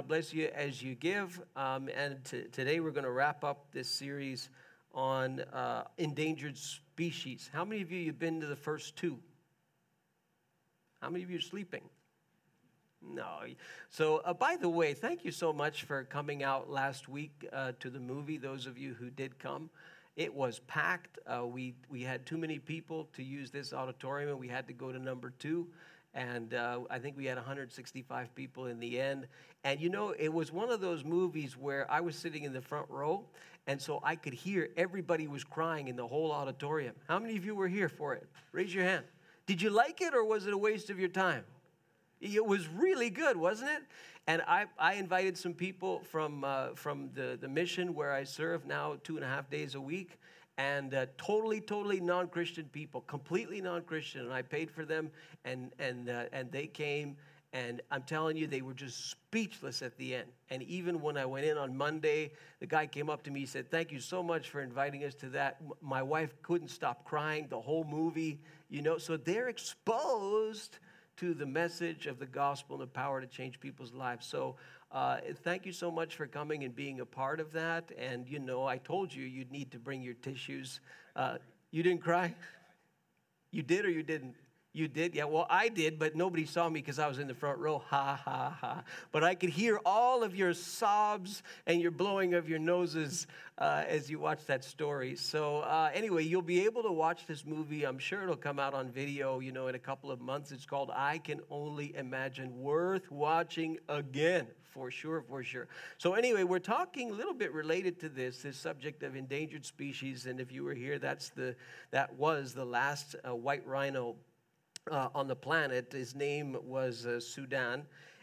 bless you as you give. Um, and t- today we're going to wrap up this series on uh, endangered species. How many of you have been to the first two? How many of you are sleeping? No. So, uh, by the way, thank you so much for coming out last week uh, to the movie, those of you who did come. It was packed. Uh, we, we had too many people to use this auditorium, and we had to go to number two. And uh, I think we had 165 people in the end. And you know, it was one of those movies where I was sitting in the front row, and so I could hear everybody was crying in the whole auditorium. How many of you were here for it? Raise your hand. Did you like it, or was it a waste of your time? It was really good, wasn't it? And I, I invited some people from, uh, from the, the mission where I serve now two and a half days a week, and uh, totally, totally non Christian people, completely non Christian. And I paid for them, and, and, uh, and they came. And I'm telling you, they were just speechless at the end. And even when I went in on Monday, the guy came up to me and said, Thank you so much for inviting us to that. My wife couldn't stop crying the whole movie, you know. So they're exposed to the message of the gospel and the power to change people's lives. So, uh, thank you so much for coming and being a part of that. And, you know, I told you you'd need to bring your tissues. Uh, you didn't cry? You did or you didn't? You did? Yeah, well, I did, but nobody saw me because I was in the front row. Ha, ha, ha. But I could hear all of your sobs and your blowing of your noses uh, as you watched that story. So, uh, anyway, you'll be able to watch this movie. I'm sure it'll come out on video, you know, in a couple of months. It's called I Can Only Imagine. Worth watching again, for sure, for sure. So, anyway, we're talking a little bit related to this, this subject of endangered species. And if you were here, that's the, that was the last uh, white rhino uh, on the planet. His name was uh, Sudan.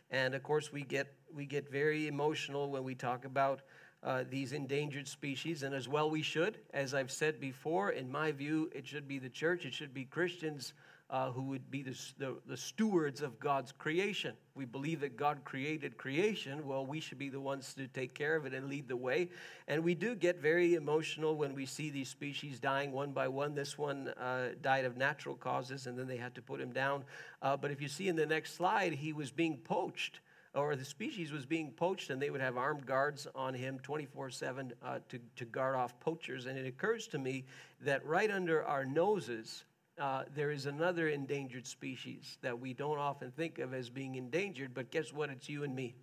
And of course, we get, we get very emotional when we talk about uh, these endangered species, and as well we should. As I've said before, in my view, it should be the church, it should be Christians uh, who would be the, the, the, stewards of God's creation. We believe that God created creation. Well, we should be the ones to take care of it and lead the way. And we do get very emotional when we see these species dying one by one. This one uh, died of natural causes, and then they had to put him down. Uh, but if you see in the next slide, he was being poached. Or the species was being poached, and they would have armed guards on him 24 uh, 7 to, to guard off poachers. And it occurs to me that right under our noses, uh, there is another endangered species that we don't often think of as being endangered, but guess what? It's you and me.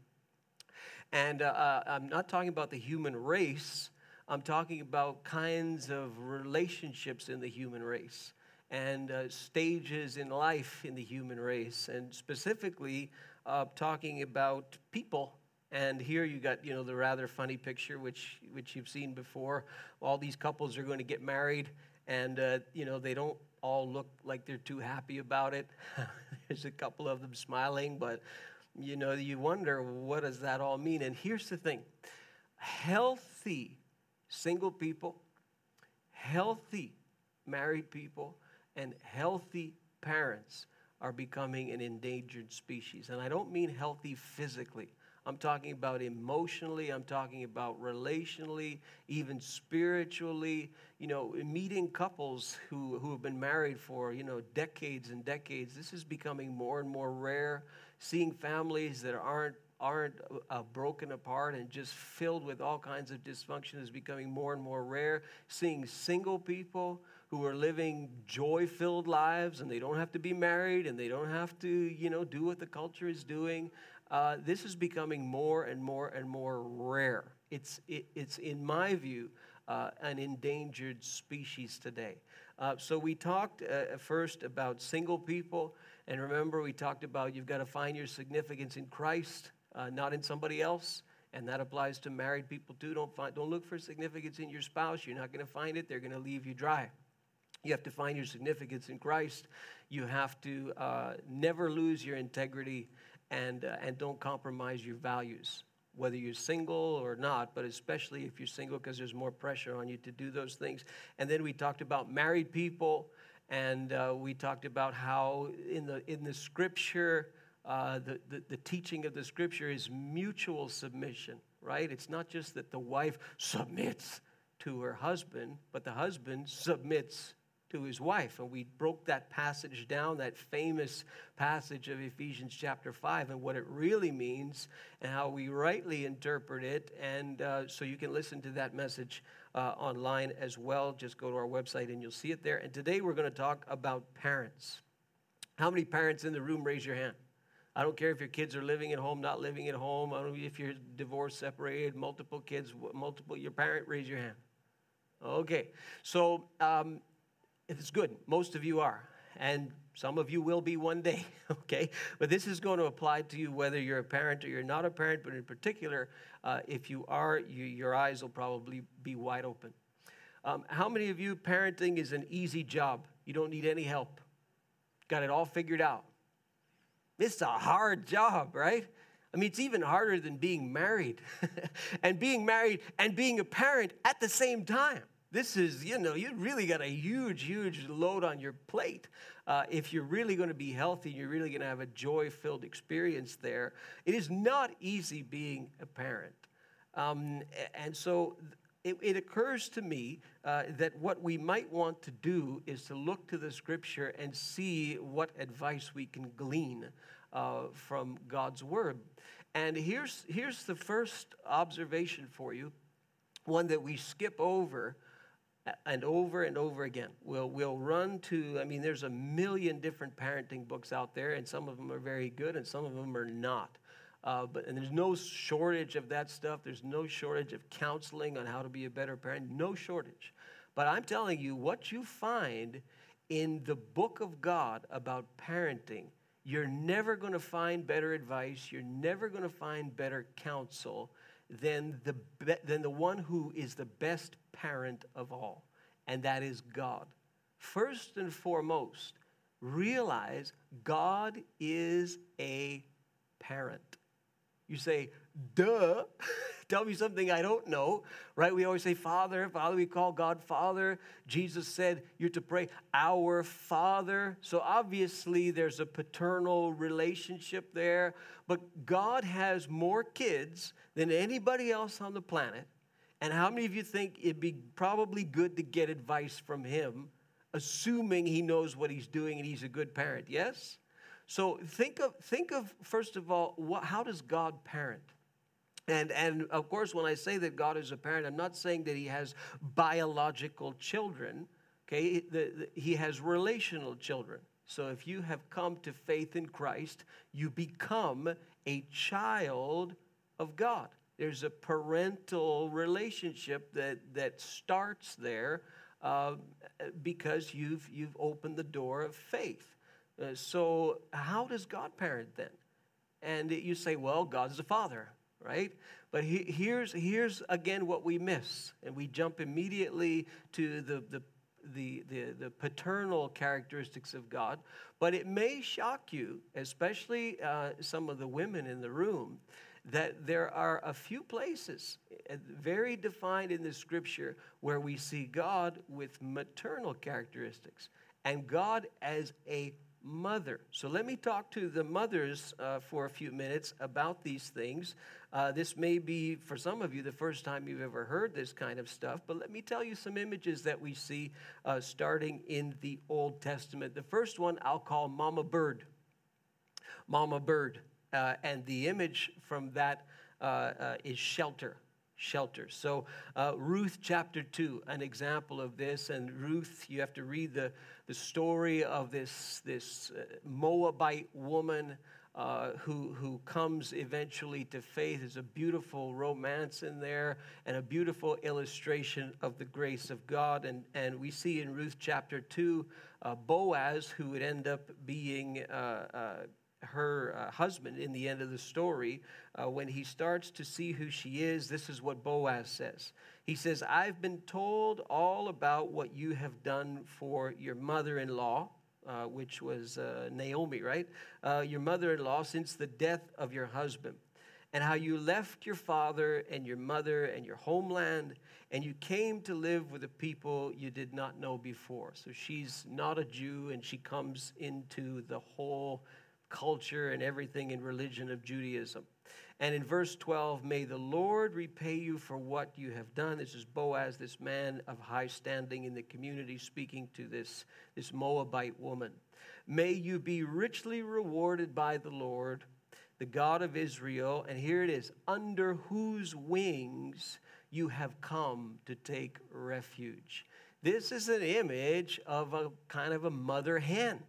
And uh, uh, I'm not talking about the human race, I'm talking about kinds of relationships in the human race and uh, stages in life in the human race, and specifically uh, talking about people. And here you got, you know, the rather funny picture, which, which you've seen before. All these couples are going to get married, and, uh, you know, they don't all look like they're too happy about it. There's a couple of them smiling, but you know, you wonder what does that all mean? And here's the thing healthy single people, healthy married people, and healthy parents are becoming an endangered species. And I don't mean healthy physically. I'm talking about emotionally, I'm talking about relationally, even spiritually. You know, meeting couples who, who have been married for, you know, decades and decades. This is becoming more and more rare. Seeing families that aren't aren't uh, broken apart and just filled with all kinds of dysfunction is becoming more and more rare. Seeing single people who are living joy filled lives and they don't have to be married and they don't have to, you know, do what the culture is doing uh, this is becoming more and more and more rare. It's, it, it's in my view, uh, an endangered species today. Uh, so we talked uh, first about single people, and remember we talked about you've got to find your significance in Christ, uh, not in somebody else. And that applies to married people too. Don't, find, don't look for significance in your spouse. You're not going to find it. They're going to leave you dry. You have to find your significance in Christ. You have to uh, never lose your integrity and, uh, and don't compromise your values, whether you're single or not, but especially if you're single because there's more pressure on you to do those things. And then we talked about married people, and uh, we talked about how in the, in the scripture, uh, the, the, the teaching of the scripture is mutual submission, right? It's not just that the wife submits to her husband, but the husband submits to his wife. And we broke that passage down, that famous passage of Ephesians chapter 5, and what it really means and how we rightly interpret it. And uh, so you can listen to that message uh, online as well. Just go to our website and you'll see it there. And today we're going to talk about parents. How many parents in the room raise your hand? I don't care if your kids are living at home, not living at home. I don't if you're divorced, separated, multiple kids, multiple. Your parent, raise your hand. Okay, so um, it's good. Most of you are, and some of you will be one day. Okay, but this is going to apply to you whether you're a parent or you're not a parent. But in particular, uh, if you are, you, your eyes will probably be wide open. Um, how many of you parenting is an easy job? You don't need any help. Got it all figured out. It's a hard job, right? I mean, it's even harder than being married and being married and being a parent at the same time. This is, you know, you really got a huge, huge load on your plate. Uh, if you're really going to be healthy, and you're really going to have a joy filled experience there. It is not easy being a parent. Um, and so it, it, occurs to me uh, that what we might want to do is to look to the scripture and see what advice we can glean uh, from God's word. And here's, here's the first observation for you, one that we skip over and over and over again. We'll, we'll run to, I mean, there's a million different parenting books out there, and some of them are very good and some of them are not. Uh, but and there's no shortage of that stuff. There's no shortage of counseling on how to be a better parent. No shortage. But I'm telling you, what you find in the book of God about parenting, you're never going to find better advice. You're never going to find better counsel than the, than the one who is the best parent of all, and that is God. First and foremost, realize God is a parent. You say, duh, tell me something I don't know, right? We always say, Father, Father, we call God Father. Jesus said, You're to pray, Our Father. So obviously, there's a paternal relationship there, but God has more kids than anybody else on the planet. And how many of you think it'd be probably good to get advice from Him, assuming He knows what He's doing and He's a good parent? Yes? So think of, think of first of all, what, how does God parent? And, and of course, when I say that God is a parent, I'm not saying that he has biological children. Okay, the, the, he has relational children. So if you have come to faith in Christ, you become a child of God. There's a parental relationship that, that starts there uh, because you've, you've opened the door of faith. Uh, so, how does God parent then? And you say, well, God is a father, right? But he, here's, here's again what we miss. And we jump immediately to the, the, the, the, the paternal characteristics of God. But it may shock you, especially uh, some of the women in the room, that there are a few places, uh, very defined in the scripture, where we see God with maternal characteristics and God as a mother. So let me talk to the mothers uh, for a few minutes about these things. Uh, this may be, for some of you, the first time you've ever heard this kind of stuff, but let me tell you some images that we see uh, starting in the Old Testament. The first one I'll call Mama Bird. Mama Bird. Uh, and the image from that uh, uh, is shelter shelter. So, uh, Ruth chapter 2, an example of this. And Ruth, you have to read the, the story of this, this uh, Moabite woman uh, who, who comes eventually to faith. There's a beautiful romance in there and a beautiful illustration of the grace of God. And, and we see in Ruth chapter 2 uh, Boaz, who would end up being uh, uh, her uh, husband in the end of the story, uh, when he starts to see who she is, this is what Boaz says. He says, I've been told all about what you have done for your mother in law, uh, which was uh, Naomi, right? Uh, your mother in law since the death of your husband, and how you left your father and your mother and your homeland, and you came to live with a people you did not know before. So she's not a Jew, and she comes into the whole culture and everything in religion of Judaism. And in verse 12, may the Lord repay you for what you have done. This is Boaz, this man of high standing in the community, speaking to this, this Moabite woman. May you be richly rewarded by the Lord, the God of Israel. And here it is under whose wings you have come to take refuge. This is an image of a kind of a mother hen.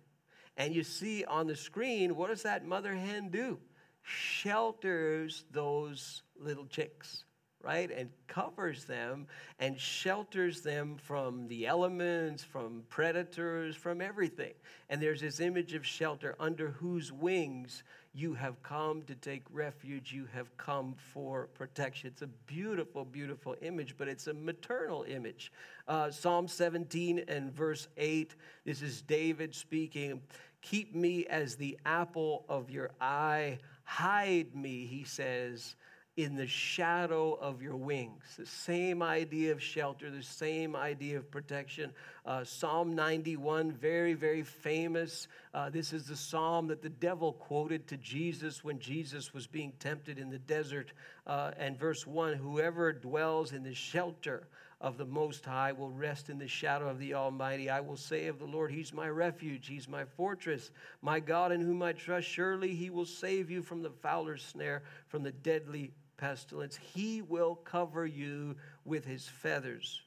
And you see on the screen, what does that mother hen do? Shelters those little chicks, right? And covers them and shelters them from the elements, from predators, from everything. And there's this image of shelter under whose wings you have come to take refuge. You have come for protection. It's a beautiful, beautiful image, but it's a maternal image. Uh, Psalm 17 and verse 8, this is David speaking. Keep me as the apple of your eye. Hide me, he says, in the shadow of your wings. The same idea of shelter, the same idea of protection. Uh, psalm 91, very, very famous. Uh, this is the psalm that the devil quoted to Jesus when Jesus was being tempted in the desert. Uh, and verse 1 Whoever dwells in the shelter of the Most High will rest in the shadow of the Almighty. I will say of the Lord, He's my refuge, He's my fortress, my God in whom I trust. Surely He will save you from the fowler's snare, from the deadly pestilence. He will cover you with his feathers.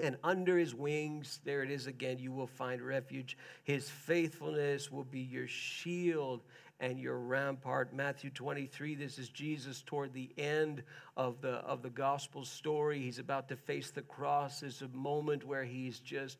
And under his wings, there it is again, you will find refuge. His faithfulness will be your shield and your rampart. Matthew 23, this is Jesus toward the end of the, of the gospel story. He's about to face the cross. There's a moment where he's just,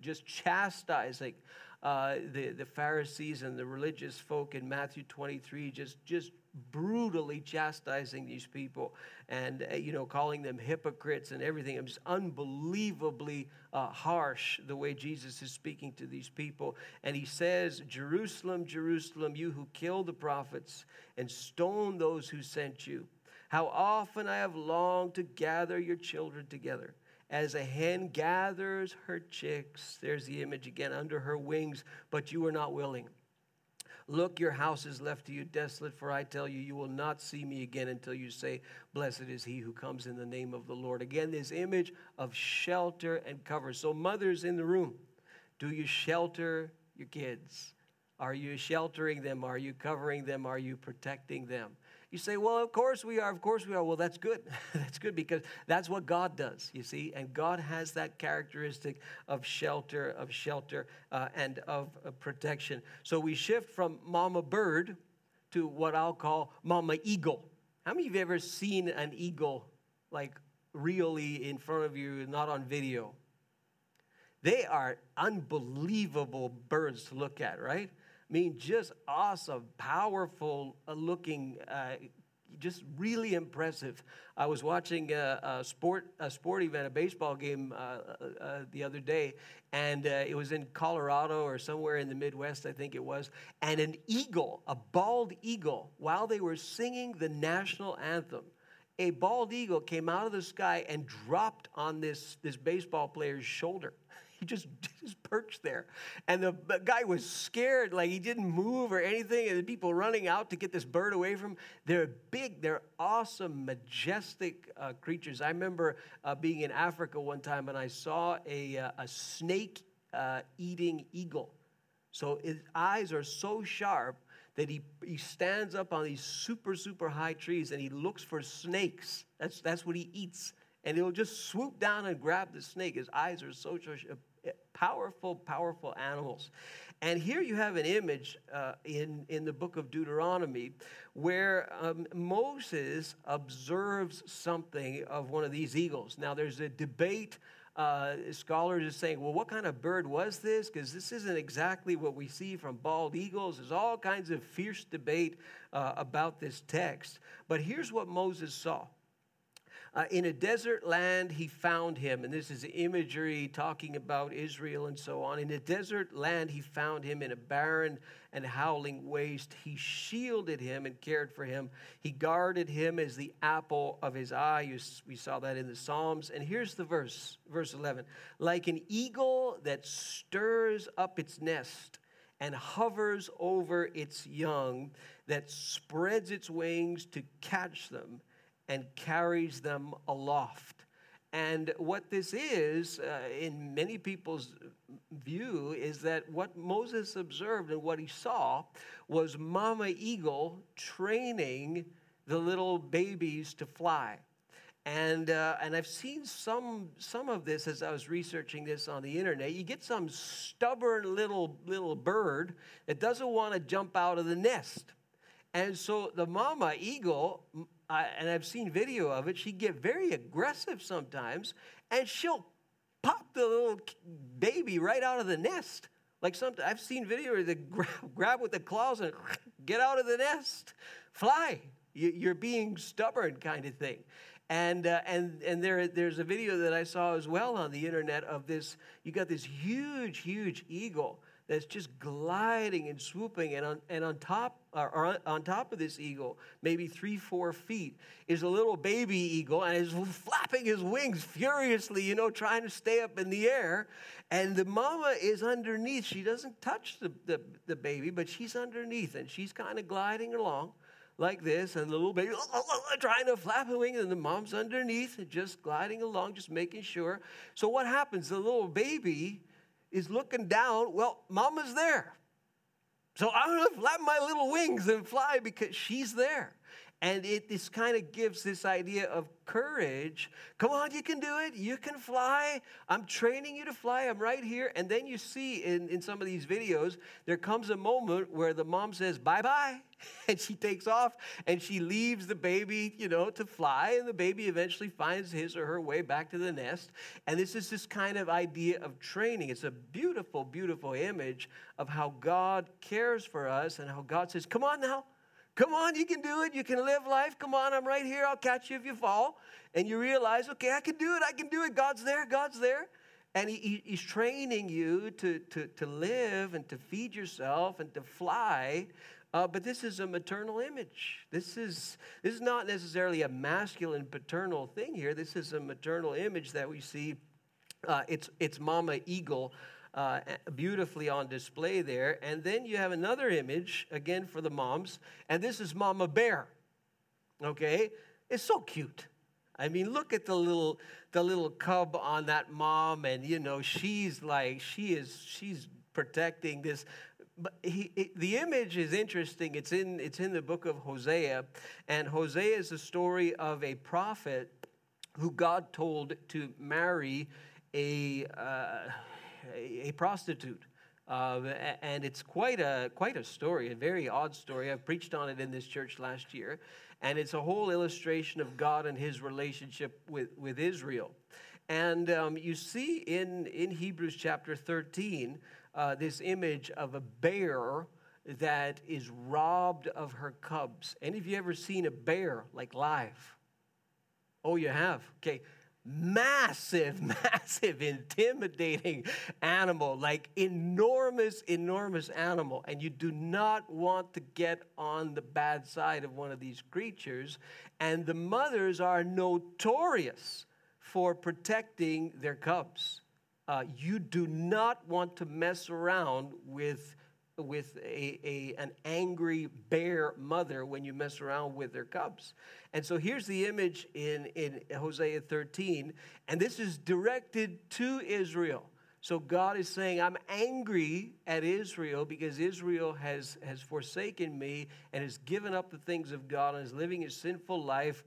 just chastising uh, the, the Pharisees and the religious folk in Matthew 23, just, just brutally chastising these people and uh, you know calling them hypocrites and everything. It's unbelievably uh, harsh the way Jesus is speaking to these people. And he says, "Jerusalem, Jerusalem, you who kill the prophets and stone those who sent you, how often I have longed to gather your children together." As a hen gathers her chicks, there's the image again, under her wings, but you are not willing. Look, your house is left to you desolate, for I tell you, you will not see me again until you say, Blessed is he who comes in the name of the Lord. Again, this image of shelter and cover. So, mothers in the room, do you shelter your kids? Are you sheltering them? Are you covering them? Are you protecting them? You say, well, of course we are, of course we are. Well, that's good. that's good because that's what God does, you see. And God has that characteristic of shelter, of shelter, uh, and of uh, protection. So we shift from mama bird to what I'll call mama eagle. How many of you have ever seen an eagle like really in front of you, not on video? They are unbelievable birds to look at, right? I mean, just awesome, powerful uh, looking, uh, just really impressive. I was watching a, a, sport a sport event, a baseball game uh, uh, uh the other day, and uh, it was in Colorado or somewhere in the Midwest, I think it was. And an eagle, a bald eagle, while they were singing the national anthem, a bald eagle came out of the sky and dropped on this, this baseball player's shoulder. he just, just perched there. And the guy was scared, like he didn't move or anything. And the people running out to get this bird away from him. They're big, they're awesome, majestic uh, creatures. I remember uh, being in Africa one time and I saw a, uh, a snake uh, eating eagle. So his eyes are so sharp that he, he stands up on these super, super high trees and he looks for snakes. That's, that's what he eats and he'll just swoop down and grab the snake. His eyes are so powerful, powerful animals. And here you have an image uh, in, in the book of Deuteronomy where um, Moses observes something of one of these eagles. Now, there's a debate. Uh, scholars are saying, well, what kind of bird was this? Because this isn't exactly what we see from bald eagles. There's all kinds of fierce debate uh, about this text. But here's what Moses saw uh, in a desert land, he found him. And this is imagery talking about Israel and so on. In a desert land, he found him in a barren and howling waste. He shielded him and cared for him. He guarded him as the apple of his eye. We saw that in the Psalms. And here's the verse, verse 11. Like an eagle that stirs up its nest and hovers over its young, that spreads its wings to catch them and carries them aloft. And what this is, uh, in many people's view, is that what Moses observed and what he saw was Mama Eagle training the little babies to fly. And, uh, and I've seen some, some of this as I was researching this on the internet. You get some stubborn little, little bird that doesn't want to jump out of the nest. And so the mama eagle, I, and I've seen video of it, she'd get very aggressive sometimes, and she'll pop the little baby right out of the nest. Like some, I've seen video where they grab, grab with the claws and get out of the nest, fly. You're being stubborn, kind of thing. And, uh, and, and there, there's a video that I saw as well on the internet of this. You got this huge, huge eagle that's just gliding and swooping, and on, and on top or on top of this eagle, maybe three, four feet, is a little baby eagle, and is flapping his wings furiously, you know, trying to stay up in the air. And the mama is underneath. She doesn't touch the, the, the baby, but she's underneath, and she's kind of gliding along like this, and the little baby trying to flap her wings, and the mom's underneath, just gliding along, just making sure. So what happens? The little baby is looking down. Well, mama's there. So I'm going to flap my little wings and fly because she's there. And it this kind of gives this idea of courage. Come on, you can do it. You can fly. I'm training you to fly. I'm right here. And then you see in, in some of these videos, there comes a moment where the mom says, bye bye. And she takes off and she leaves the baby, you know, to fly. And the baby eventually finds his or her way back to the nest. And this is this kind of idea of training. It's a beautiful, beautiful image of how God cares for us and how God says, come on now. Come on, you can do it. You can live life. Come on, I'm right here. I'll catch you if you fall. And you realize, okay, I can do it. I can do it. God's there. God's there. And he, He's training you to, to, to live and to feed yourself and to fly. Uh, but this is a maternal image. This is, this is not necessarily a masculine paternal thing here. This is a maternal image that we see. Uh, it's, it's Mama Eagle uh, beautifully on display there. And then you have another image, again for the moms, and this is Mama Bear. Okay? It's so cute. I mean, look at the little the little cub on that mom, and you know, she's like, she is, she's protecting this. But he, he, the image is interesting. It's in, it's in the book of Hosea, and Hosea is the story of a prophet who God told to marry a, uh, a, prostitute. Uh, and it's quite a, quite a story, a very odd story. I've preached on it in this church last year. And it's a whole illustration of God and his relationship with, with Israel. And um, you see in, in Hebrews chapter 13 uh, this image of a bear that is robbed of her cubs. Any of you ever seen a bear like live? Oh, you have? Okay massive, massive, intimidating animal, like enormous, enormous animal. And you do not want to get on the bad side of one of these creatures. And the mothers are notorious for protecting their cubs. Uh, you do not want to mess around with with a, a, an angry bear mother when you mess around with their cubs. And so here's the image in, in Hosea 13, and this is directed to Israel. So God is saying, I'm angry at Israel because Israel has, has forsaken me and has given up the things of God and is living a sinful life.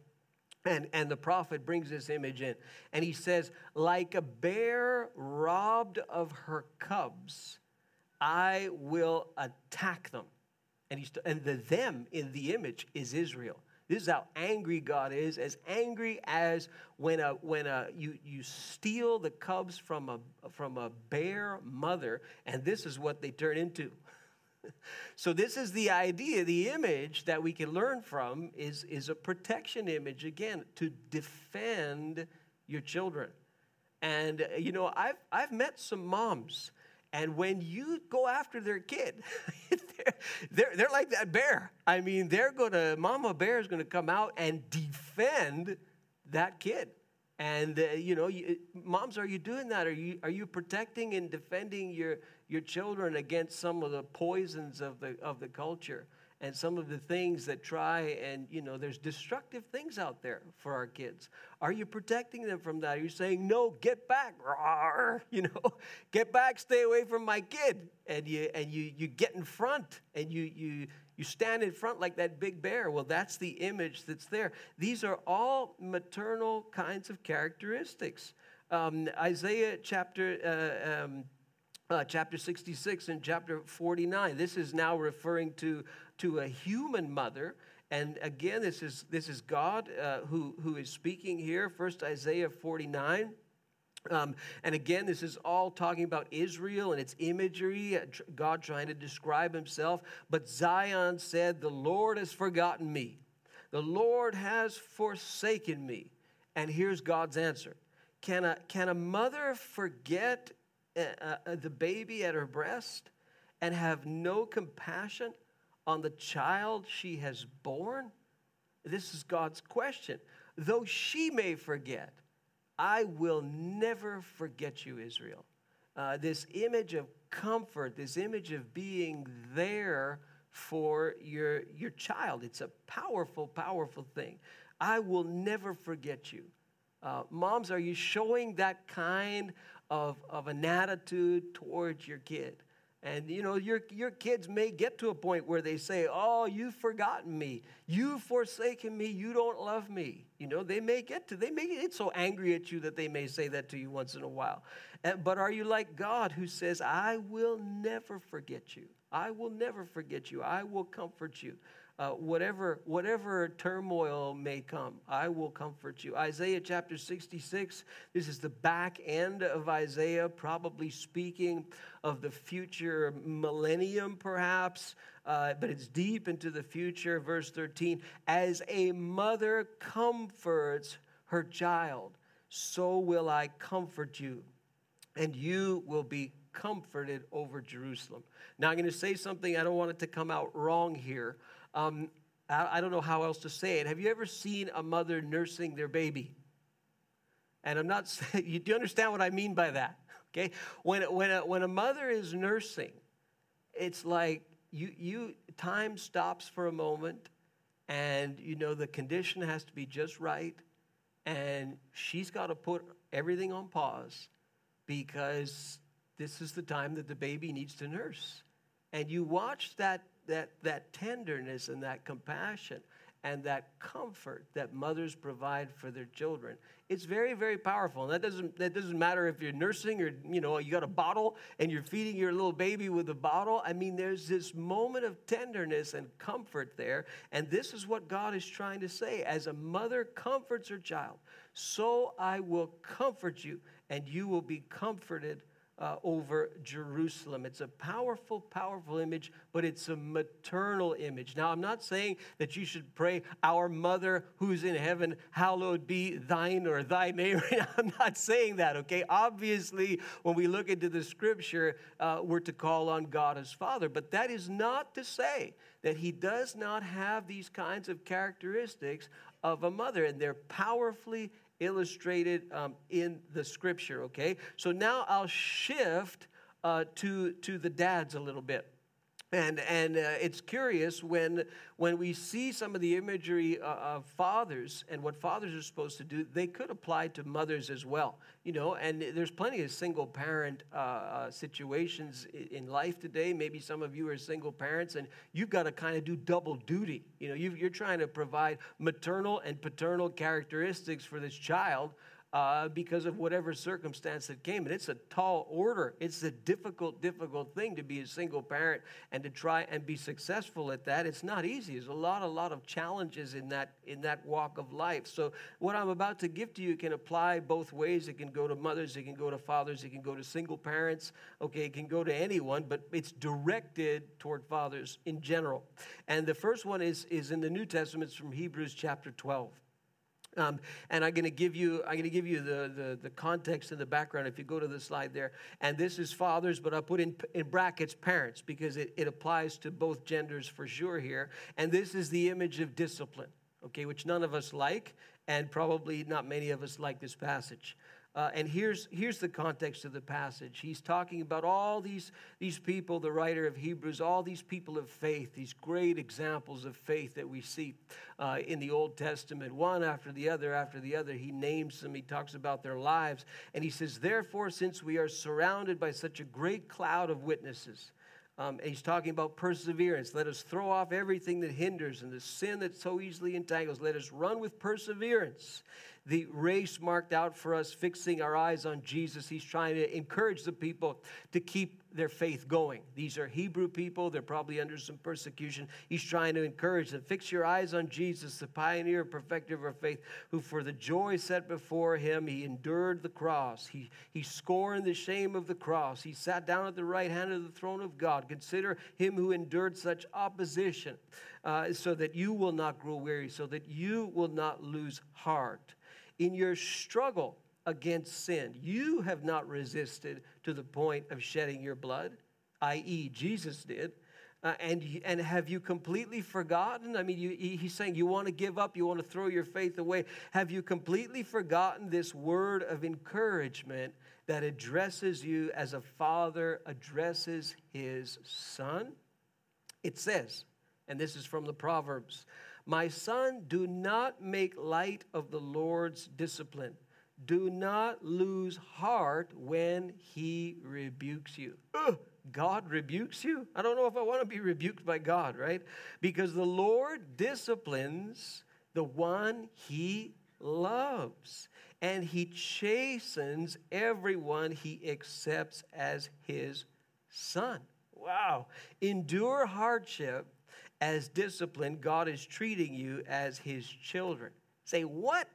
And, and the prophet brings this image in. And he says, like a bear robbed of her cubs, I will attack them. And, he's, and the them in the image is Israel. This is how angry God is, as angry as when, a, when a, you, you steal the cubs from a, from a bear mother, and this is what they turn into. so, this is the idea, the image that we can learn from is, is a protection image, again, to defend your children. And, you know, I've, I've met some moms and when you go after their kid, they're, they're, they're, like that bear. I mean, they're going to, Mama Bear is going to come out and defend that kid. And, uh, you know, you, moms, are you doing that? Are you, are you protecting and defending your, your children against some of the poisons of the, of the culture and some of the things that try and you know there's destructive things out there for our kids. Are you protecting them from that? Are you saying no get back Rawr, you know get back stay away from my kid and you and you you get in front and you you you stand in front like that big bear? Well that's the image that's there. These are all maternal kinds of characteristics. Um, isaiah chapter uh, um, uh, chapter 66 and chapter 49. This is now referring to, to a human mother. And again, this is, this is God uh, who, who is speaking here. First, Isaiah 49. Um, and again, this is all talking about Israel and its imagery, uh, God trying to describe himself. But Zion said, The Lord has forgotten me, the Lord has forsaken me. And here's God's answer Can a, can a mother forget uh, uh, the baby at her breast and have no compassion on the child she has born? This is God's question. Though she may forget, I will never forget you, Israel. Uh, this image of comfort, this image of being there for your, your child. It's a powerful, powerful thing. I will never forget you. Uh, moms, are you showing that kind of, of an attitude towards your kid. And you know, your, your kids may get to a point where they say, Oh, you've forgotten me. You've forsaken me. You don't love me. You know, they may get to, they may get so angry at you that they may say that to you once in a while. And, but are you like God who says, I will never forget you? I will never forget you. I will comfort you uh, whatever, whatever turmoil may come, I will comfort you. Isaiah chapter 66, this is the back end of Isaiah, probably speaking of the future millennium, perhaps, uh, but it's deep into the future. Verse 13 As a mother comforts her child, so will I comfort you, and you will be comforted over Jerusalem. Now, I'm going to say something, I don't want it to come out wrong here. Um, I, I don't know how else to say it. Have you ever seen a mother nursing their baby? And I'm not saying, you do understand what I mean by that? Okay? When, when, a, when a mother is nursing, it's like you, you, time stops for a moment, and you know the condition has to be just right, and she's got to put everything on pause because this is the time that the baby needs to nurse. And you watch that that, that tenderness and that compassion and that comfort that mothers provide for their children it's very very powerful. And that doesn't that doesn't matter if you're nursing or you know you got a bottle and you're feeding your little baby with a bottle. I mean there's this moment of tenderness and comfort there. And this is what god is trying to say. As a mother comforts her child so i will comfort you and you will be comforted uh, over Jerusalem. It's a powerful, powerful image, but it's a maternal image. Now, I'm not saying that you should pray, Our mother who's in heaven, hallowed be thine or thy name. I'm not saying that, okay? Obviously, when we look into the scripture, uh, we're to call on God as Father, but that is not to say that he does not have these kinds of characteristics of a mother, and they're powerfully illustrated um, in the scripture, okay? So now I'll shift uh, to, to the dads a little bit. And, and uh, it's curious when, when we see some of the imagery uh, of fathers and what fathers are supposed to do, they could apply to mothers as well. You know, and there's plenty of single parent uh, uh situations in life today. Maybe some of you are single parents and you've got to kind of do double duty. You know, you are trying to provide maternal and paternal characteristics for this child uh, because of whatever circumstance that came. And it's a tall order. It's a difficult, difficult thing to be a single parent and to try and be successful at that. It's not easy. There's a lot, a lot of challenges in that in that walk of life. So what I'm about to give to you can apply both ways. It can go to mothers, it can go to fathers, it can go to single parents. Okay, it can go to anyone, but it's directed toward fathers in general. And the first one is is in the New Testament. It's from Hebrews chapter 12. Um, and I'm going to give you, I'm going to give you the, the, the, context and the background if you go to the slide there. And this is fathers, but I put in, in brackets parents because it, it applies to both genders for sure here. And this is the image of discipline, okay, which none of us like, and probably not many of us like this passage. Uh, and here's, here's the context of the passage. He's talking about all these, these people, the writer of Hebrews, all these people of faith, these great examples of faith that we see uh, in the Old Testament, one after the other after the other. He names them, he talks about their lives. And he says, Therefore, since we are surrounded by such a great cloud of witnesses, um, he's talking about perseverance. Let us throw off everything that hinders and the sin that so easily entangles. Let us run with perseverance the race marked out for us, fixing our eyes on Jesus. He's trying to encourage the people to keep their faith going. These are Hebrew people, they're probably under some persecution. He's trying to encourage them. Fix your eyes on Jesus, the pioneer, and perfecter of our faith, who for the joy set before him, he endured the cross. He, he scorned the shame of the cross. He sat down at the right hand of the throne of God. Consider him who endured such opposition, uh, so that you will not grow weary, so that you will not lose heart in your struggle against sin, you have not resisted to the point of shedding your blood, i.e., Jesus did. Uh, and, and have you completely forgotten? I mean, you, he's saying you want to give up, you want to throw your faith away. Have you completely forgotten this word of encouragement that addresses you as a father addresses his son? It says, and this is from the Proverbs my son, do not make light of the Lord's discipline. Do not lose heart when he rebukes you. Ugh, God rebukes you? I don't know if I want to be rebuked by God, right? Because the Lord disciplines the one he loves, and he chastens everyone he accepts as his son. Wow. Endure hardship as discipline, God is treating you as his children. Say, what?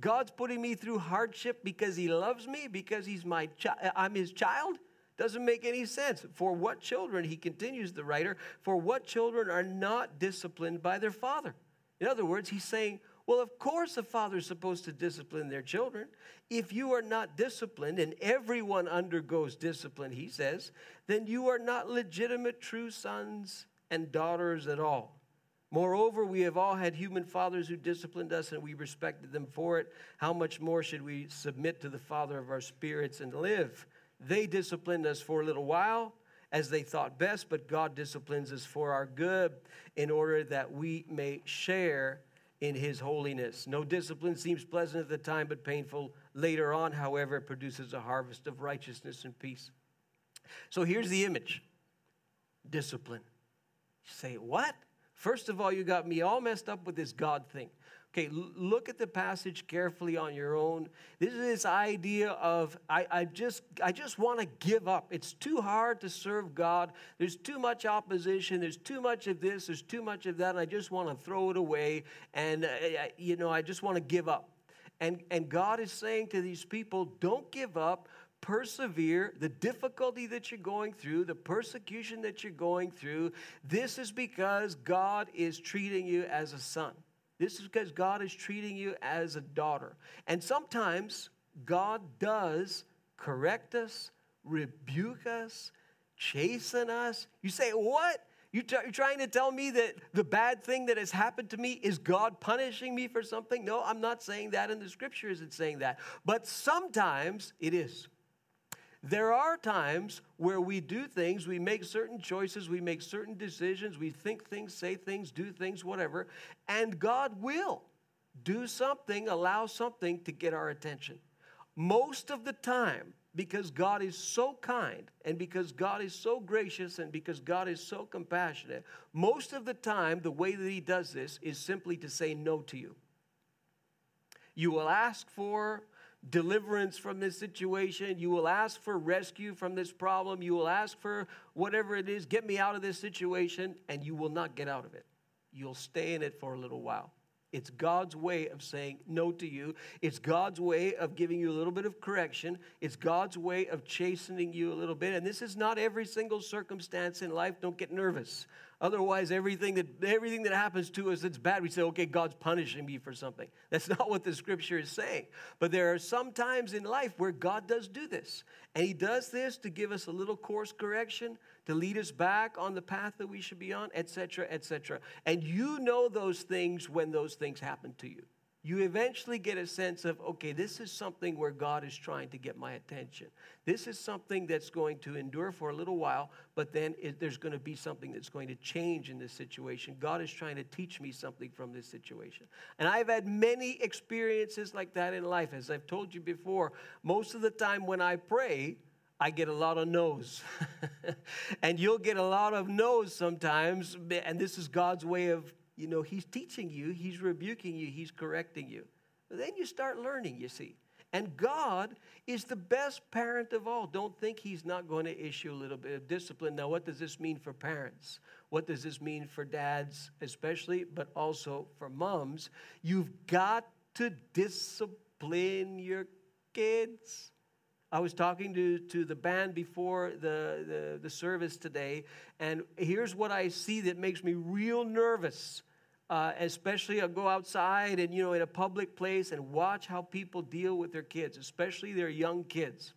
God's putting me through hardship because he loves me, because he's my chi- uh, I'm his child? Doesn't make any sense. For what children, he continues the writer, for what children are not disciplined by their father? In other words, he's saying, well, of course, a father is supposed to discipline their children. If you are not disciplined, and everyone undergoes discipline, he says, then you are not legitimate true sons and daughters at all. Moreover, we have all had human fathers who disciplined us and we respected them for it. How much more should we submit to the Father of our spirits and live? They disciplined us for a little while as they thought best, but God disciplines us for our good in order that we may share in his holiness. No discipline seems pleasant at the time, but painful. Later on, however, it produces a harvest of righteousness and peace. So here's the image discipline. You say, What? First of all, you got me all messed up with this God thing. Okay, look at the passage carefully on your own. This is this idea of I, I just I just want to give up. It's too hard to serve God. There's too much opposition. There's too much of this. There's too much of that. And I just want to throw it away. And uh, you know, I just want to give up. And and God is saying to these people, don't give up persevere, the difficulty that you're going through, the persecution that you're going through, this is because God is treating you as a son. This is because God is treating you as a daughter. And sometimes God does correct us, rebuke us, chasten us. You say, What? You're, trying to tell me that the bad thing that has happened to me is God punishing me for something? No, I'm not saying that, and the scripture isn't saying that. But sometimes it is. There are times where we do things, we make certain choices, we make certain decisions, we think things, say things, do things, whatever, and God will do something, allow something to get our attention. Most of the time, because God is so kind and because God is so gracious and because God is so compassionate, most of the time, the way that He does this is simply to say no to you. You will ask for deliverance from this situation. You will ask for rescue from this problem. You will ask for whatever it is, get me out of this situation, and you will not get out of it. You'll stay in it for a little while. It's God's way of saying no to you. It's God's way of giving you a little bit of correction. It's God's way of chastening you a little bit. And this is not every single circumstance in life. Don't get nervous. Otherwise, everything that, everything that happens to us that's bad, we say, okay, God's punishing me for something. That's not what the scripture is saying. But there are some times in life where God does do this. And He does this to give us a little course correction, to lead us back on the path that we should be on, etc., etc. And you know those things when those things happen to you. You eventually get a sense of, okay, this is something where God is trying to get my attention. This is something that's going to endure for a little while, but then it, there's going to be something that's going to change in this situation. God is trying to teach me something from this situation. And I've had many experiences like that in life. As I've told you before, most of the time when I pray, I get a lot of no's. and you'll get a lot of no's sometimes, and this is God's way of you know, he's teaching you, he's rebuking you, he's correcting you. But then you start learning, you see. And God is the best parent of all. Don't think he's not going to issue a little bit of discipline. Now, what does this mean for parents? What does this mean for dads, especially, but also for moms? You've got to discipline your kids. I was talking to, to the band before the, the, the service today, and here's what I see that makes me real nervous. Uh, especially I'll go outside and, you know, in a public place and watch how people deal with their kids, especially their young kids.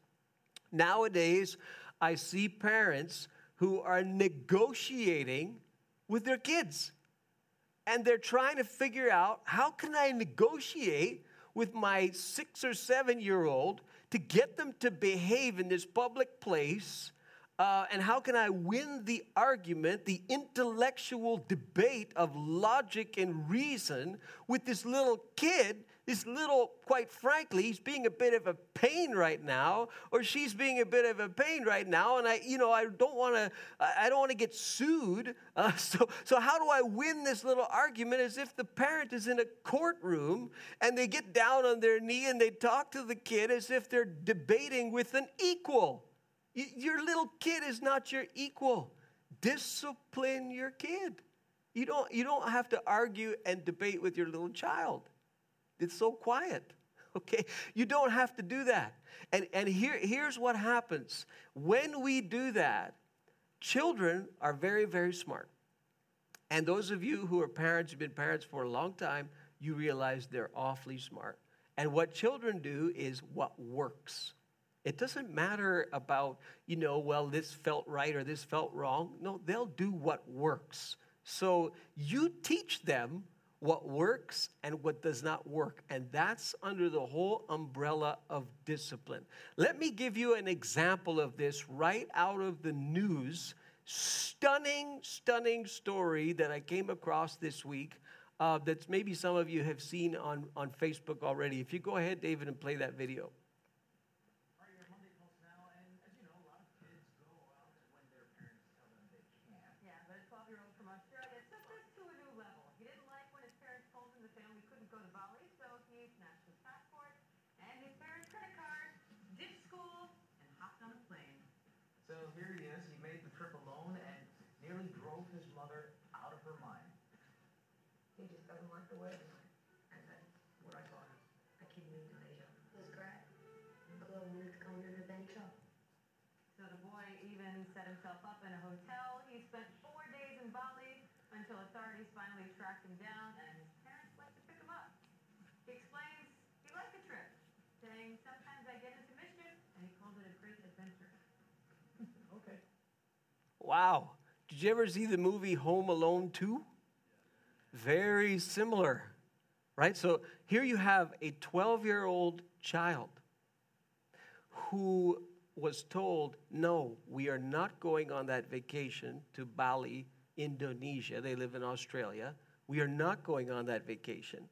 Nowadays, I see parents who are negotiating with their kids. And they're trying to figure out how can I negotiate with my six or seven year old to get them to behave in this public place? Uh, and how can I win the argument, the intellectual debate of logic and reason with this little kid this little, quite frankly, he's being a bit of a pain right now, or she's being a bit of a pain right now, and I, you know, I don't want to, I don't want to get sued. Uh, so, so how do I win this little argument? As if the parent is in a courtroom and they get down on their knee and they talk to the kid as if they're debating with an equal. Your little kid is not your equal. Discipline your kid. You don't, you don't have to argue and debate with your little child. It's so quiet. Okay? You don't have to do that. And, and here, here's what happens when we do that, children are very, very smart. And those of you who are parents, who've been parents for a long time, you realize they're awfully smart. And what children do is what works. It doesn't matter about, you know, well, this felt right or this felt wrong. No, they'll do what works. So you teach them what works and what does not work. And that's under the whole umbrella of discipline. Let me give you an example of this right out of the news. Stunning, stunning story that I came across this week uh, that maybe some of you have seen on, on Facebook already. If you go ahead, David, and play that video. Until authorities finally tracked him down and his parents went to pick him up. He explains he liked the trip, saying, sometimes I get into mischief, and he called it a great adventure. okay. Wow. Did you ever see the movie Home Alone 2? Very similar, right? So here you have a 12 year old child who was told, No, we are not going on that vacation to Bali Indonesia. They live in Australia. We are not going on that vacation.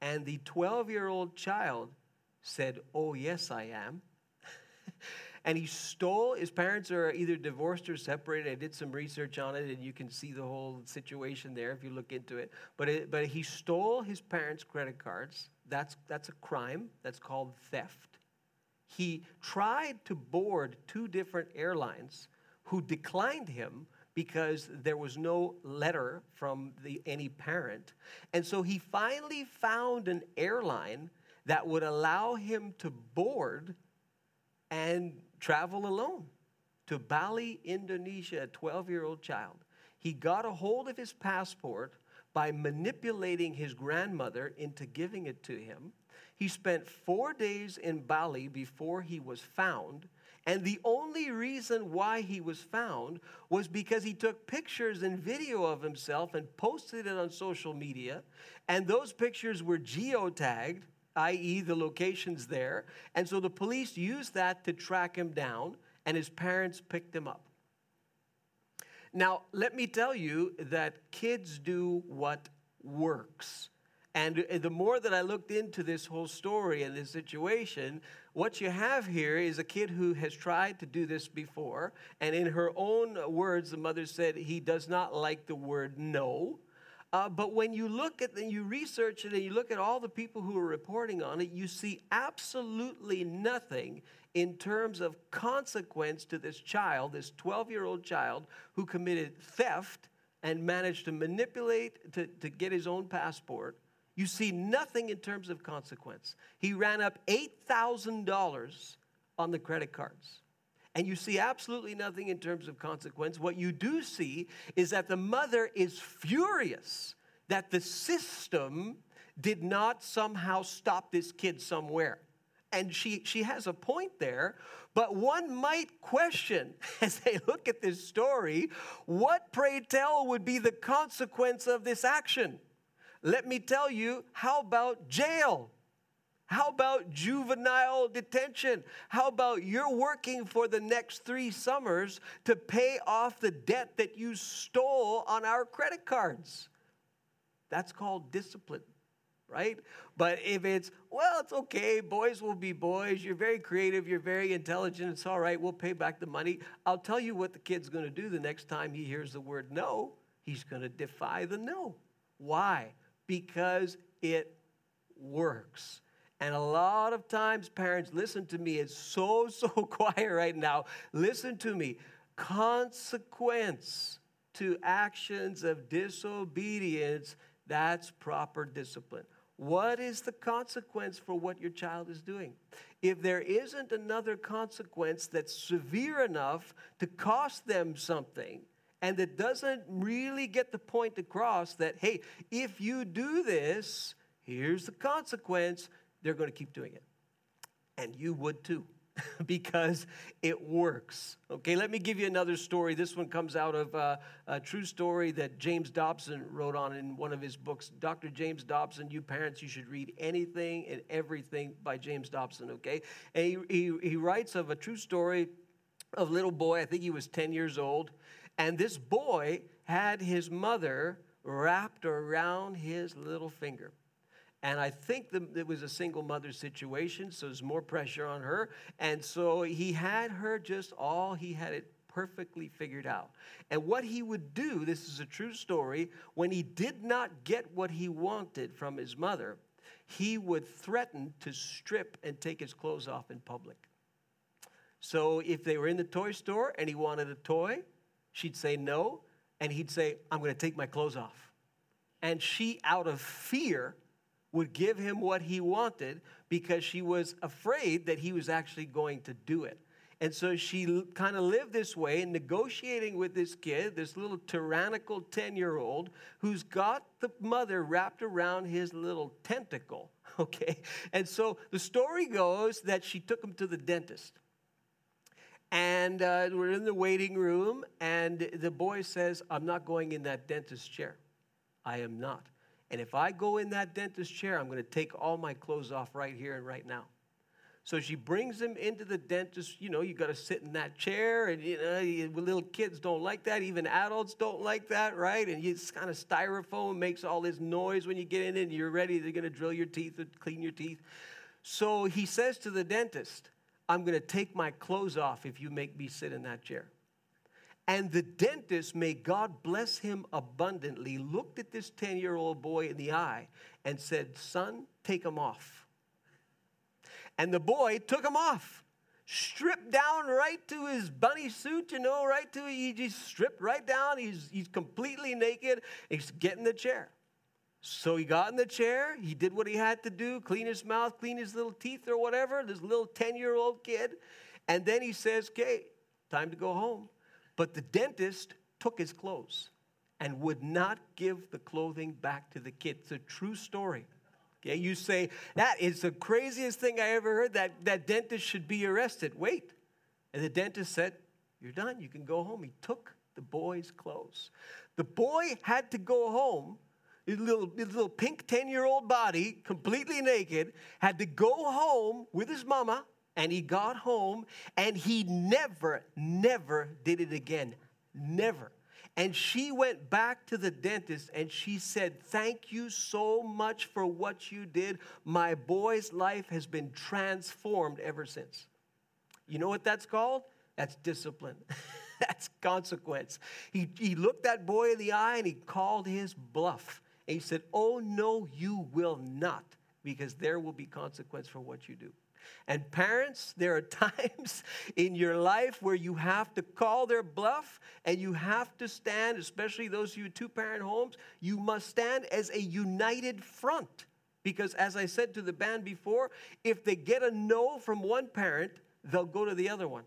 And the 12 year old child said, Oh, yes, I am. and he stole, his parents are either divorced or separated. I did some research on it, and you can see the whole situation there if you look into it. But, it, but he stole his parents' credit cards. That's, that's a crime, that's called theft. He tried to board two different airlines who declined him because there was no letter from the, any parent. And so he finally found an airline that would allow him to board and travel alone to Bali, Indonesia, a 12 year old child. He got a hold of his passport by manipulating his grandmother into giving it to him. He spent four days in Bali before he was found And the only reason why he was found was because he took pictures and video of himself and posted it on social media. And those pictures were geotagged, i.e., the location's there. And so the police used that to track him down, and his parents picked him up. Now, let me tell you that kids do what works. And uh, the more that I looked into this whole story and this situation, what you have here is a kid who has tried to do this before. And in her own words, the mother said he does not like the word no. Uh, but when you look at and you research it and you look at all the people who are reporting on it, you see absolutely nothing in terms of consequence to this child, this 12 year old child who committed theft and managed to manipulate to, to get his own passport you see nothing in terms of consequence. He ran up $8,000 on the credit cards. And you see absolutely nothing in terms of consequence. What you do see is that the mother is furious that the system did not somehow stop this kid somewhere. And she, she has a point there, but one might question as they look at this story what, pray tell, would be the consequence of this action? Let me tell you, how about jail? How about juvenile detention? How about you're working for the next three summers to pay off the debt that you stole on our credit cards? That's called discipline, right? But if it's, well, it's okay, boys will be boys, you're very creative, you're very intelligent, it's all right, we'll pay back the money. I'll tell you what the kid's gonna do the next time he hears the word no, he's gonna defy the no. Why? because it works. And a lot of times, parents, listen to me. It's so, so quiet right now. Listen to me. Consequence to actions of disobedience, that's proper discipline. What is the consequence for what your child is doing? If there isn't another consequence that's severe enough to cost them something, and that doesn't really get the point across that, hey, if you do this, here's the consequence, they're going to keep doing it. And you would too. because it works. Okay, let me give you another story. This one comes out of uh, a true story that James Dobson wrote on in one of his books. Dr. James Dobson, you parents, you should read anything and everything by James Dobson, okay? And he, he, he writes of a true story of a little boy, I think he was 10 years old, and this boy had his mother wrapped around his little finger. And I think the, it was a single mother situation, so there's more pressure on her. And so he had her just all, he had it perfectly figured out. And what he would do, this is a true story, when he did not get what he wanted from his mother, he would threaten to strip and take his clothes off in public. So if they were in the toy store and he wanted a toy, She'd say no, and he'd say, I'm to take my clothes off. And she, out of fear, would give him what he wanted because she was afraid that he was actually going to do it. And so she kind of lived this way, negotiating with this kid, this little tyrannical 10 year old, who's got the mother wrapped around his little tentacle. Okay? And so the story goes that she took him to the dentist. And uh, we're in the waiting room, and the boy says, I'm not going in that dentist chair. I am not. And if I go in that dentist chair, I'm going to take all my clothes off right here and right now. So she brings him into the dentist. You know, you got to sit in that chair, and you know, little kids don't like that. Even adults don't like that, right? And it's kind of styrofoam makes all this noise when you get in, and you're ready. They're going to drill your teeth and clean your teeth. So he says to the dentist, I'm going to take my clothes off if you make me sit in that chair. And the dentist, may God bless him abundantly, looked at this 10 year old boy in the eye and said, Son, take them off. And the boy took them off, stripped down right to his bunny suit, you know, right to, he just stripped right down. He's, he's completely naked. He's getting the chair. So he got in the chair, he did what he had to do clean his mouth, clean his little teeth or whatever, this little 10 year old kid. And then he says, Okay, time to go home. But the dentist took his clothes and would not give the clothing back to the kid. It's a true story. Okay, you say, That is the craziest thing I ever heard. That, that dentist should be arrested. Wait, And the dentist said, You're done. You can go home. He took the boy's clothes. The boy had to go home. His little, his little pink 10 year old body, completely naked, had to go home with his mama. And he got home and he never, never did it again. Never. And she went back to the dentist and she said, Thank you so much for what you did. My boy's life has been transformed ever since. You know what that's called? That's discipline. that's consequence. He, he looked that boy in the eye and he called his bluff. And he said, Oh, no, you will not, because there will be consequence for what you do. And parents, there are times in your life where you have to call their bluff and you have to stand, especially those of you two parent homes, you must stand as a united front. Because as I said to the band before, if they get a no from one parent, they'll go to the other one.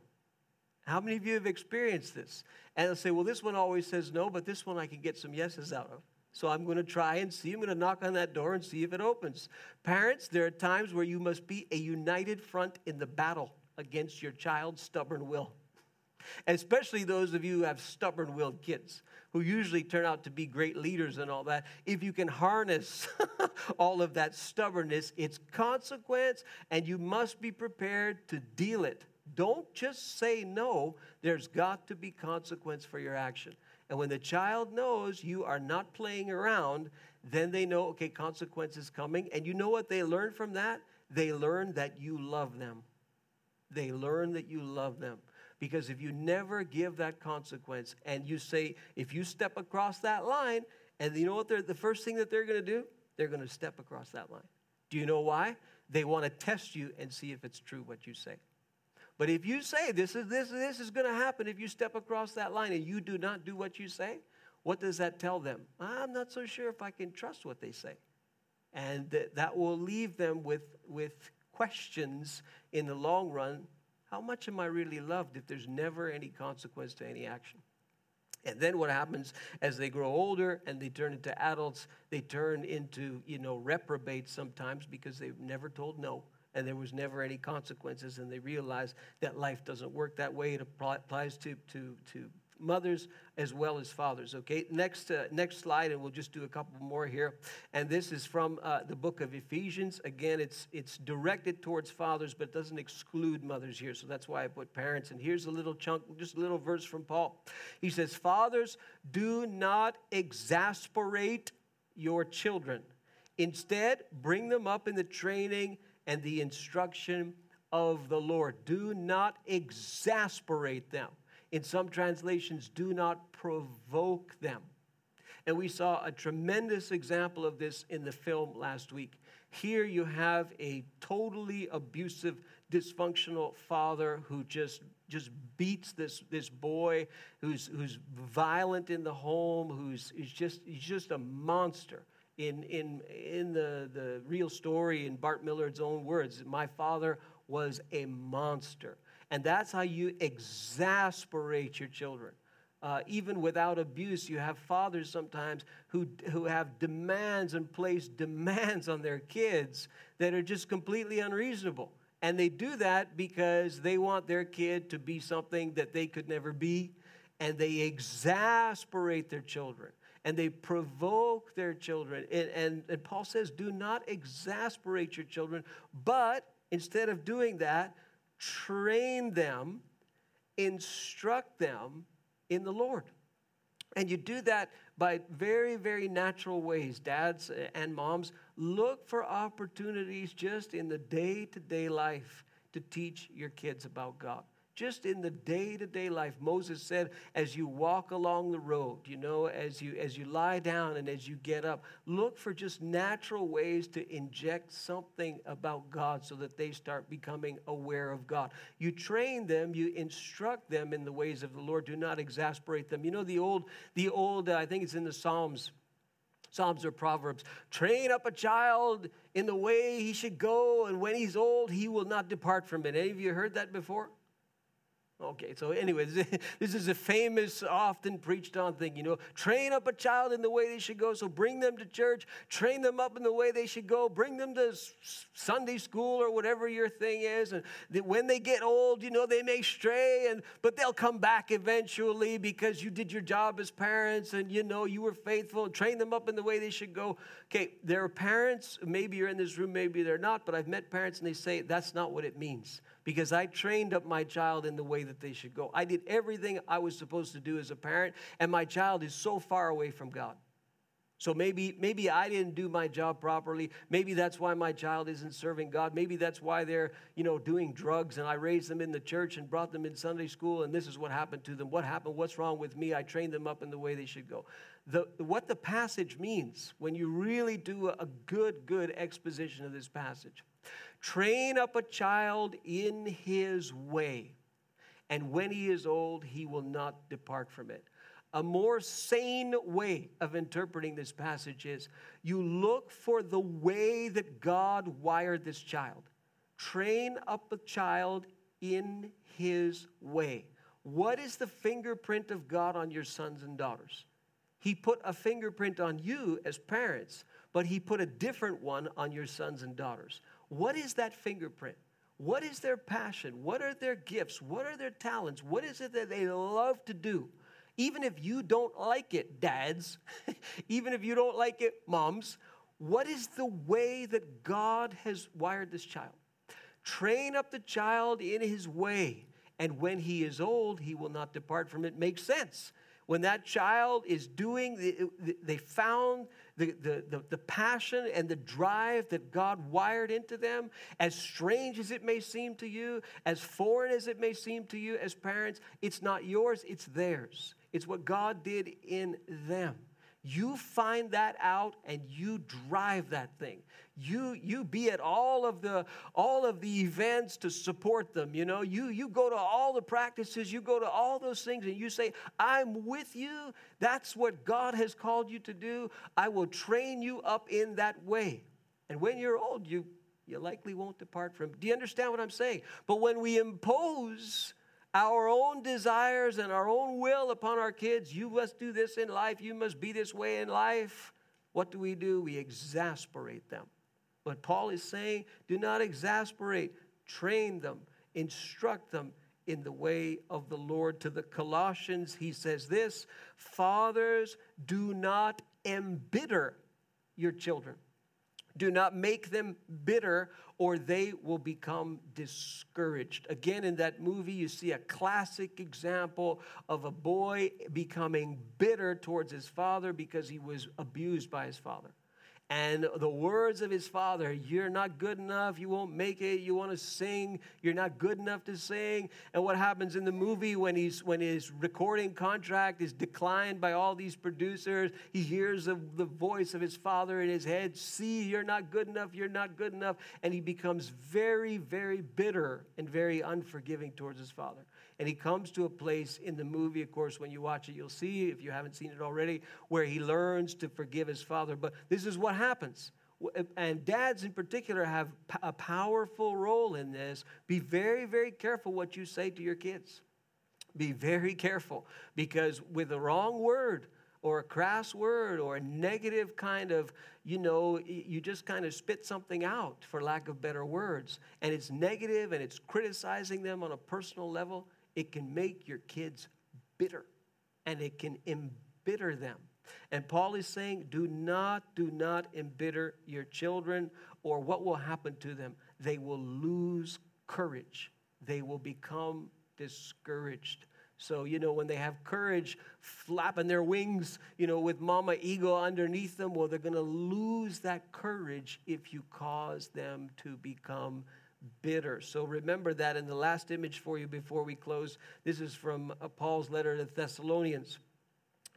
How many of you have experienced this? And they'll say, well, this one always says no, but this one I can get some yeses out of. So I'm going to try and see. I'm going to knock on that door and see if it opens. Parents, there are times where you must be a united front in the battle against your child's stubborn will. Especially those of you who have stubborn willed kids who usually turn out to be great leaders and all that. If you can harness all of that stubbornness, it's consequence, and you must be prepared to deal it. Don't just say no, there's got to be consequence for your action. And when the child knows you are not playing around, then they know, okay, consequences coming. And you know what they learn from that? They learn that you love them. They learn that you love them. Because if you never give that consequence and you say, if you step across that line, and you know what the first thing that they're going to do? They're going to step across that line. Do you know why? They want to test you and see if it's true what you say. But if you say this is this this is going to happen if you step across that line and you do not do what you say, what does that tell them? I'm not so sure if I can trust what they say. And that, that will leave them with, with questions in the long run. How much am I really loved if there's never any consequence to any action? And then what happens as they grow older and they turn into adults, they turn into, you know, reprobates sometimes because they've never told no and there was never any consequences, and they realized that life doesn't work that way. It applies to, to, to mothers as well as fathers. Okay, next, uh, next slide, and we'll just do a couple more here. And this is from uh, the book of Ephesians. Again, it's, it's directed towards fathers, but it doesn't exclude mothers here. So that's why I put parents. And here's a little chunk, just a little verse from Paul. He says, Fathers, do not exasperate your children. Instead, bring them up in the training and the instruction of the Lord. Do not exasperate them. In some translations, do not provoke them. And we saw a tremendous example of this in the film last week. Here you have a totally abusive, dysfunctional father who just just beats this, this boy who's, who's violent in the home, who's, who's just, he's just a monster in, in, in the, the real story, in Bart Millard's own words, my father was a monster. And that's how you exasperate your children. Uh, even without abuse, you have fathers sometimes who, who have demands and place demands on their kids that are just completely unreasonable. And they do that because they want their kid to be something that they could never be, and they exasperate their children and they provoke their children. And, and, and Paul says, do not exasperate your children, but instead of doing that, train them, instruct them in the Lord. And you do that by very, very natural ways. Dads and moms, look for opportunities just in the day to day life to teach your kids about God just in the day-to-day life moses said as you walk along the road you know as you as you lie down and as you get up look for just natural ways to inject something about god so that they start becoming aware of god you train them you instruct them in the ways of the lord do not exasperate them you know the old the old uh, i think it's in the psalms Psalms or Proverbs. Train up a child in the way he should go, and when he's old, he will not depart from it. Any of you heard that before? Okay, so anyways, this is a famous, often preached on thing, you know. Train up a child in the way they should go. So bring them to church, train them up in the way they should go, bring them to Sunday school or whatever your thing is. And when they get old, you know, they may stray, and but they'll come back eventually because you did your job as parents and you know you were faithful train them up in the way they should go. Okay, there are parents, maybe you're in this room, maybe they're not, but I've met parents and they say that's not what it means because I trained up my child in the way that they should go. I did everything I was supposed to do as a parent, and my child is so far away from God. So maybe, maybe I didn't do my job properly. Maybe that's why my child isn't serving God. Maybe that's why they're, you know, doing drugs and I raised them in the church and brought them in Sunday school and this is what happened to them. What happened? What's wrong with me? I trained them up in the way they should go. The, what the passage means when you really do a good, good exposition of this passage Train up a child in his way, and when he is old, he will not depart from it. A more sane way of interpreting this passage is you look for the way that God wired this child. Train up a child in his way. What is the fingerprint of God on your sons and daughters? He put a fingerprint on you as parents, but he put a different one on your sons and daughters. What is that fingerprint? What is their passion? What are their gifts? What are their talents? What is it that they love to do? Even if you don't like it, dads, even if you don't like it, moms, what is the way that God has wired this child? Train up the child in his way, and when he is old, he will not depart from it. Makes sense. When that child is doing, they found the, the, the, the, passion and the drive that God wired into them, as strange as it may seem to you, as foreign as it may seem to you as parents, it's not yours, it's theirs. It's what God did in them. You find that out and you drive that thing. You you be at all of the all of the events to support them, you know. You you go to all the practices, you go to all those things and you say, "I'm with you. That's what God has called you to do. I will train you up in that way." And when you're old, you you likely won't depart from. Do you understand what I'm saying? But when we impose our own desires and our own will upon our kids. You must do this in life. You must be this way in life. What do we do? We exasperate them. But Paul is saying, do not exasperate, train them, instruct them in the way of the Lord. To the Colossians, he says this Fathers, do not embitter your children. Do not make them bitter, or they will become discouraged. Again, in that movie, you see a classic example of a boy becoming bitter towards his father because he was abused by his father and the words of his father you're not good enough. You won't make it. You want to sing. You're not good enough to sing. And what happens in the movie when he's when his recording contract is declined by all these producers he hears the, the voice of his father in his head see you're not good enough. You're not good enough. And he becomes very very bitter and very unforgiving towards his father and he comes to a place in the movie, of course, when you watch it, you'll see, if you haven't seen it already, where he learns to forgive his father. But this is what happens. And dads in particular have a powerful role in this. Be very, very careful what you say to your kids. Be very careful because with the wrong word, or a crass word or a negative kind of, you know, you just kind of spit something out for lack of better words. And it's negative and it's criticizing them on a personal level it can make your kids bitter and it can embitter them. And Paul is saying, do not, do not embitter your children, or what will happen to them? They will lose courage, they will become discouraged. So, you know, when they have courage flapping their wings, you know, with mama eagle underneath them, well, they're going to lose that courage if you cause them to become bitter. So remember that in the last image for you before we close. This is from uh, Paul's letter to Thessalonians.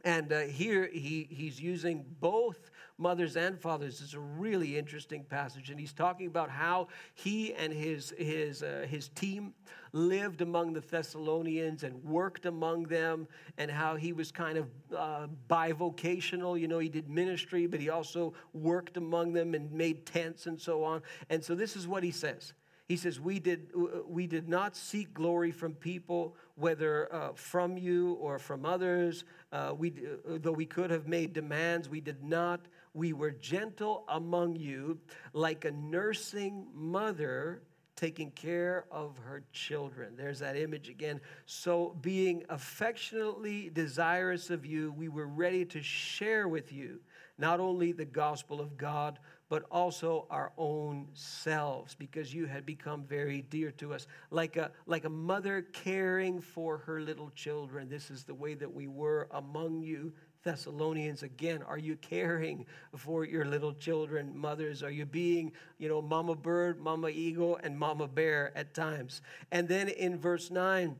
And uh, here he, he's using both mothers and fathers. It's a really interesting passage. And he's talking about how he and his, his, uh, his team lived among the Thessalonians and worked among them, and how he was kind of uh, bivocational. You know, he did ministry, but he also worked among them and made tents and so on. And so this is what he says He says, we did, we did not seek glory from people, whether uh, from you or from others. Uh, we, uh, though we could have made demands, we did not. We were gentle among you, like a nursing mother taking care of her children. There's that image again. So, being affectionately desirous of you, we were ready to share with you not only the gospel of God, but also our own selves because you had become very dear to us. Like a like a mother caring for her little children. This is the way that we were among you Thessalonians. Again are you caring for your little children? Mothers are you being you know mama bird mama eagle and mama bear at times? And then in verse 9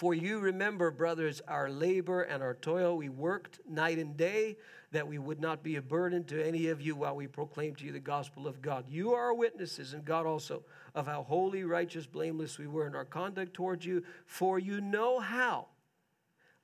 for you remember brothers our labor and our toil. We worked night and day that we would not be a burden to any of you while we proclaim to you the gospel of God. You are witnesses, and God also, of how holy, righteous, blameless we were in our conduct towards you, for you know how,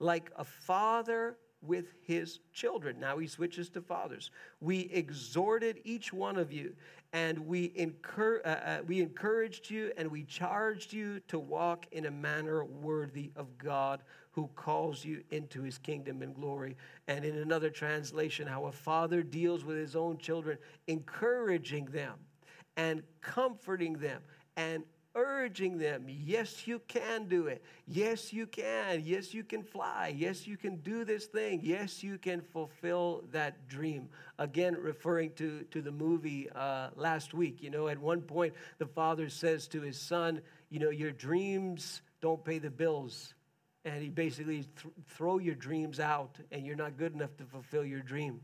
like a father with his children. Now he switches to fathers. We exhorted each one of you, and we, incur, uh, uh, we encouraged you, and we charged you to walk in a manner worthy of God who calls you into his kingdom and glory. And in another translation, how a father deals with his own children, encouraging them and comforting them and urging them, yes, you can do it. Yes, you can. Yes, you can fly. Yes, you can do this thing. Yes, you can fulfill that dream. Again, referring to, to the movie uh, last week, you know, at one point, the father says to his son, you know, your dreams don't pay the bills and he basically th- throw your dreams out and you're not good enough to fulfill your dream.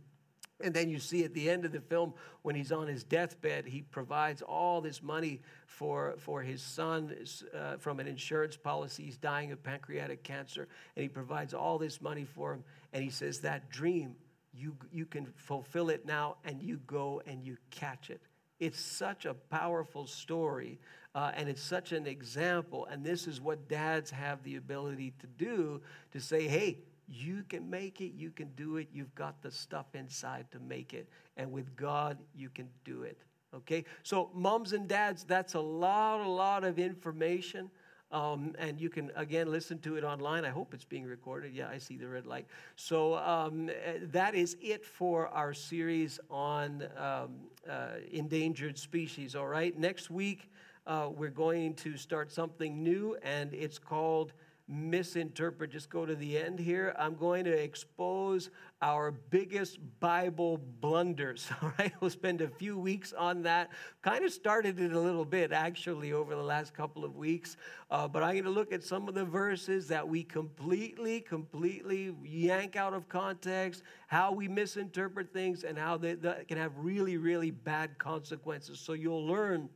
And then you see at the end of the film when he's on his deathbed he provides all this money for, for his son uh, from an insurance policy. He's dying of pancreatic cancer and he provides all this money for him. And he says that dream you, you can fulfill it now and you go and you catch it. It's such a powerful story uh, and it's such an example. And this is what dads have the ability to do to say, hey, you can make it, you can do it, you've got the stuff inside to make it. And with God, you can do it. Okay? So, moms and dads, that's a lot, a lot of information. Um, and you can again listen to it online. I hope it's being recorded. Yeah, I see the red light. So um, that is it for our series on um, uh, endangered species. All right, next week uh, we're going to start something new, and it's called misinterpret. Just go to the end here. I'm going to expose our biggest Bible blunders. All right, we'll spend a few weeks on that. Kind of started it a little bit actually over the last couple of weeks, uh, but I'm going to look at some of the verses that we completely, completely yank out of context, how we misinterpret things, and how they, that can have really, really bad consequences. So you'll learn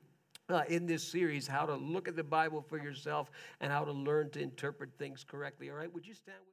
uh, in this series how to look at the Bible for yourself and how to learn to interpret things correctly. All right, would you stand with